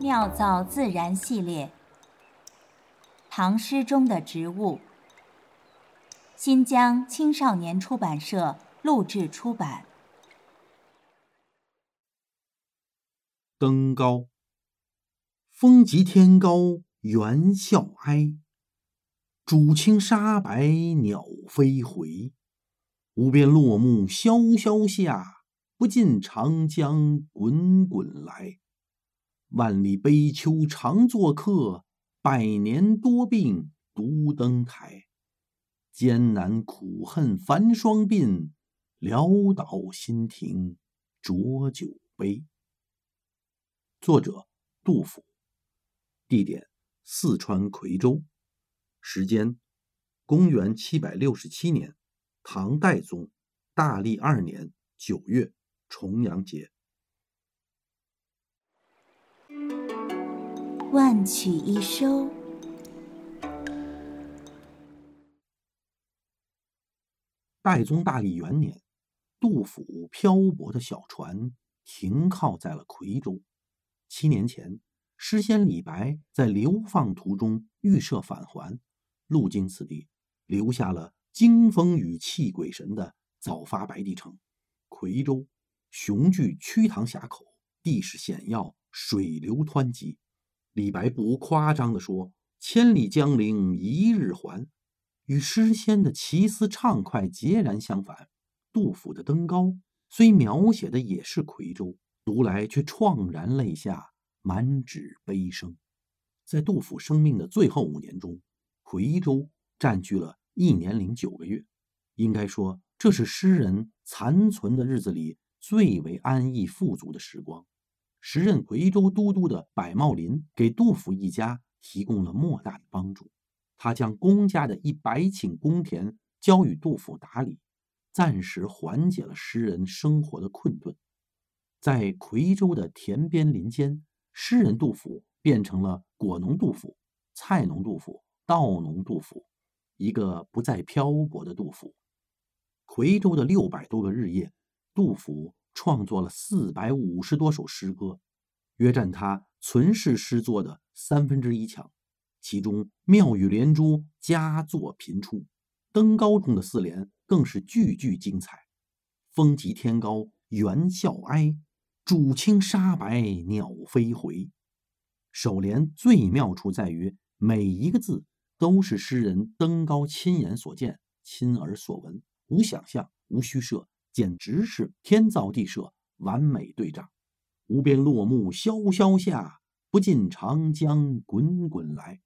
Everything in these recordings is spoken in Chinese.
妙造自然系列，唐诗中的植物。新疆青少年出版社录制出版。登高，风急天高猿啸哀，渚清沙白鸟飞回。无边落木萧萧下，不尽长江滚滚来。万里悲秋常作客，百年多病独登台。艰难苦恨繁霜鬓，潦倒新停浊酒杯。作者：杜甫，地点：四川夔州，时间：公元七百六十七年，唐代宗大历二年九月重阳节。万曲一收。代宗大历元年，杜甫漂泊的小船停靠在了夔州。七年前，诗仙李白在流放途中预设返还，路经此地，留下了“惊风雨泣鬼神”的早发白帝城。夔州雄踞瞿塘峡口，地势险要，水流湍急。李白不无夸张地说：“千里江陵一日还。”与诗仙的奇思畅快截然相反。杜甫的《登高》虽描写的也是夔州，读来却怆然泪下，满纸悲声。在杜甫生命的最后五年中，夔州占据了一年零九个月，应该说这是诗人残存的日子里最为安逸富足的时光。时任夔州都督的柏茂林给杜甫一家提供了莫大的帮助。他将公家的一百顷公田交与杜甫打理，暂时缓解了诗人生活的困顿。在夔州的田边林间，诗人杜甫变成了果农杜甫、菜农杜甫、稻农杜甫，一个不再漂泊的杜甫。夔州的六百多个日夜，杜甫。创作了四百五十多首诗歌，约占他存世诗作的三分之一强。其中妙语连珠，佳作频出。登高中的四联更是句句精彩。风急天高猿啸哀，渚清沙白鸟飞回。首联最妙处在于每一个字都是诗人登高亲眼所见、亲耳所闻，无想象，无虚设。简直是天造地设，完美对仗。无边落木萧萧下，不尽长江滚滚来。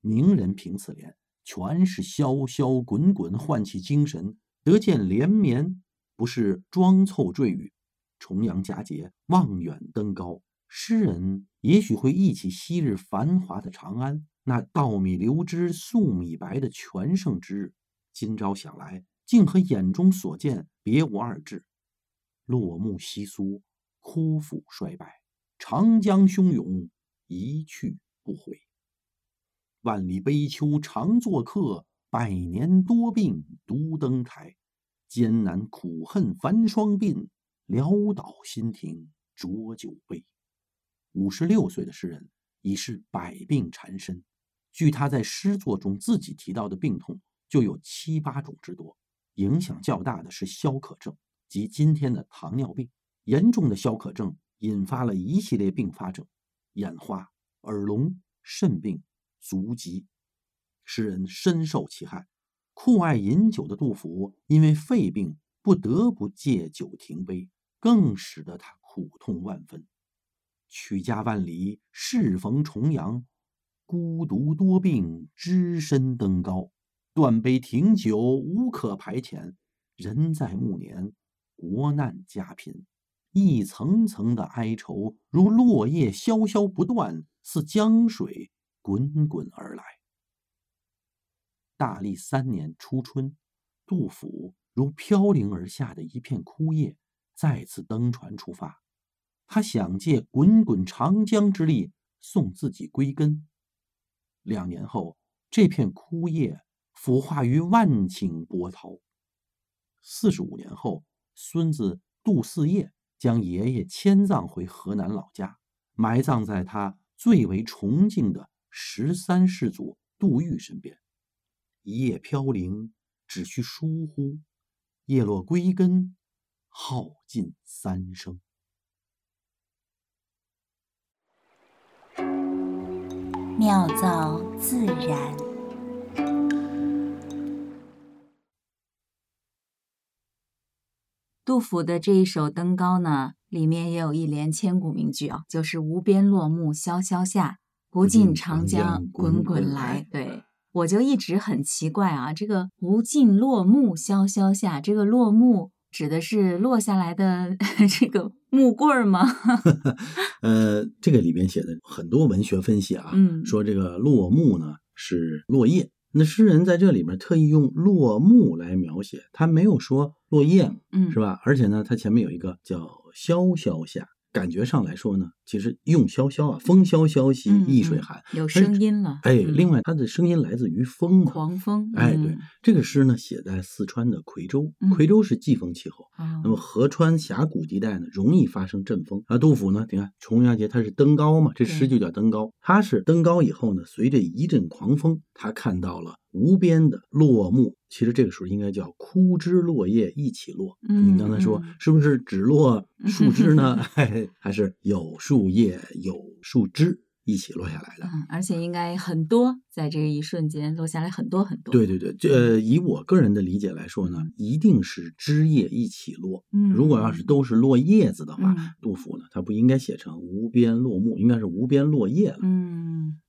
名人评此联，全是萧萧滚滚，唤起精神，得见连绵，不是装凑赘语。重阳佳节，望远登高，诗人也许会忆起昔日繁华的长安，那稻米流脂、粟米白的全盛之日。今朝想来。竟和眼中所见别无二致，落木稀疏，枯腐衰败，长江汹涌，一去不回。万里悲秋常作客，百年多病独登台。艰难苦恨繁霜鬓，潦倒新停浊酒杯。五十六岁的诗人已是百病缠身，据他在诗作中自己提到的病痛，就有七八种之多。影响较大的是消渴症，即今天的糖尿病。严重的消渴症引发了一系列并发症：眼花、耳聋、肾病、足疾。诗人深受其害。酷爱饮酒的杜甫，因为肺病不得不戒酒停杯，更使得他苦痛万分。曲家万里，适逢重阳，孤独多病，只身登高。断杯停酒，无可排遣。人在暮年，国难家贫，一层层的哀愁如落叶萧萧不断，似江水滚滚而来。大历三年初春，杜甫如飘零而下的一片枯叶，再次登船出发。他想借滚滚长江之力送自己归根。两年后，这片枯叶。腐化于万顷波涛。四十五年后，孙子杜四叶将爷爷迁葬回河南老家，埋葬在他最为崇敬的十三世祖杜预身边。一叶飘零，只需疏忽；叶落归根，耗尽三生。妙造自然。杜甫的这一首《登高》呢，里面也有一联千古名句啊，就是“无边落木萧萧下，不尽长江滚滚来”。对，我就一直很奇怪啊，这个“无尽落木萧萧下”，这个落木。指的是落下来的 这个木棍儿吗？呃，这个里边写的很多文学分析啊，嗯，说这个落木呢是落叶，那诗人在这里面特意用落木来描写，他没有说落叶，嗯，是吧？而且呢，他前面有一个叫萧萧下。感觉上来说呢，其实用萧萧啊，风萧萧兮易水寒，有声音了。哎，另外它的声音来自于风，狂风。哎，对，这个诗呢写在四川的夔州，夔州是季风气候，那么河川峡谷地带呢容易发生阵风。啊，杜甫呢，你看重阳节他是登高嘛，这诗就叫登高。他是登高以后呢，随着一阵狂风，他看到了。无边的落木，其实这个时候应该叫枯枝落叶一起落。你刚才说是不是只落树枝呢？还是有树叶、有树枝一起落下来的？而且应该很多，在这一瞬间落下来很多很多。对对对，这以我个人的理解来说呢，一定是枝叶一起落。如果要是都是落叶子的话，杜甫呢他不应该写成无边落木，应该是无边落叶了。嗯，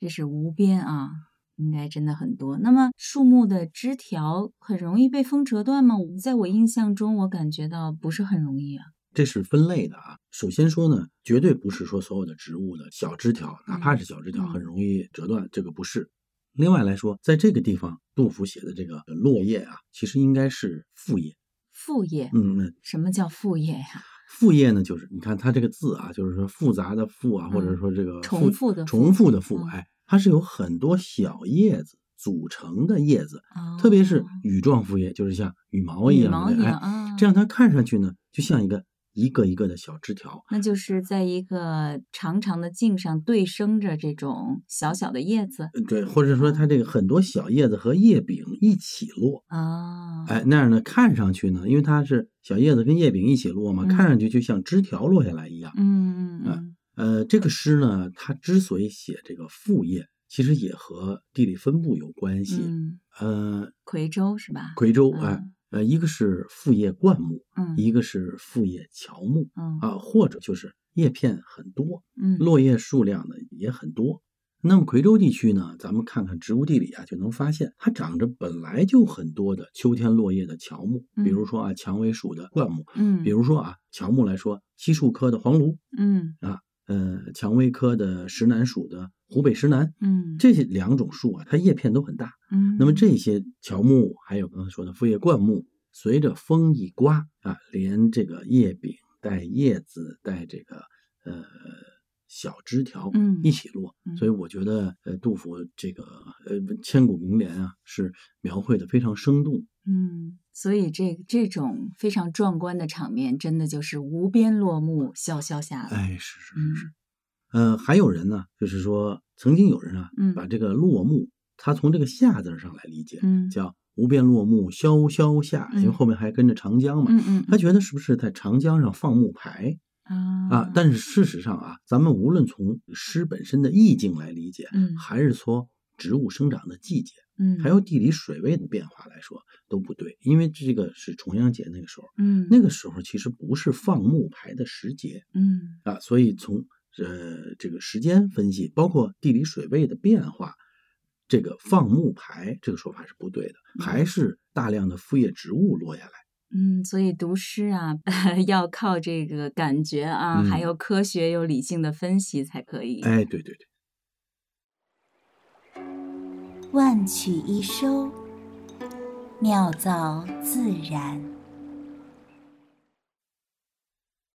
这是无边啊。应该真的很多。那么树木的枝条很容易被风折断吗？在我印象中，我感觉到不是很容易啊。这是分类的啊。首先说呢，绝对不是说所有的植物的小枝条，哪怕是小枝条，很容易折断，这个不是。另外来说，在这个地方，杜甫写的这个落叶啊，其实应该是复叶。复叶，嗯嗯。什么叫复叶呀？复叶呢，就是你看它这个字啊，就是说复杂的复啊，或者说这个重复的重复的复，哎。它是有很多小叶子组成的叶子，特别是羽状复叶，就是像羽毛一样的，哎，这样它看上去呢，就像一个一个一个的小枝条。那就是在一个长长的茎上对生着这种小小的叶子，对，或者说它这个很多小叶子和叶柄一起落啊，哎，那样呢，看上去呢，因为它是小叶子跟叶柄一起落嘛，看上去就像枝条落下来一样，嗯嗯嗯。呃，这个诗呢，它之所以写这个复叶，其实也和地理分布有关系。嗯，呃，夔州是吧？夔州，哎，呃，一个是复叶灌木，嗯，一个是复叶乔木，嗯。啊，或者就是叶片很多，嗯，落叶数量呢也很多。那么夔州地区呢，咱们看看植物地理啊，就能发现它长着本来就很多的秋天落叶的乔木，比如说啊，蔷薇属的灌木，嗯，比如说啊，乔木来说，漆树科的黄芦，嗯，啊。呃，蔷薇科的石楠属的湖北石楠，嗯，这两种树啊，它叶片都很大，嗯，那么这些乔木还有刚才说的复叶灌木，随着风一刮啊，连这个叶柄带叶子带这个呃小枝条，嗯，一起落，所以我觉得呃杜甫这个呃千古名联啊，是描绘的非常生动，嗯。所以这这种非常壮观的场面，真的就是无边落木萧萧下。哎，是是是是。呃，还有人呢，就是说曾经有人啊，把这个落木，他从这个下字上来理解，嗯，叫无边落木萧萧下，因为后面还跟着长江嘛，嗯嗯，他觉得是不是在长江上放木牌啊？啊，但是事实上啊，咱们无论从诗本身的意境来理解，嗯，还是说植物生长的季节。嗯，还有地理水位的变化来说都不对，因为这个是重阳节那个时候，嗯，那个时候其实不是放木牌的时节，嗯啊，所以从呃这个时间分析，包括地理水位的变化，这个放木牌这个说法是不对的，还是大量的复叶植物落下来。嗯，所以读诗啊，要靠这个感觉啊，还有科学有理性的分析才可以。哎，对对对。万曲一收，妙造自然。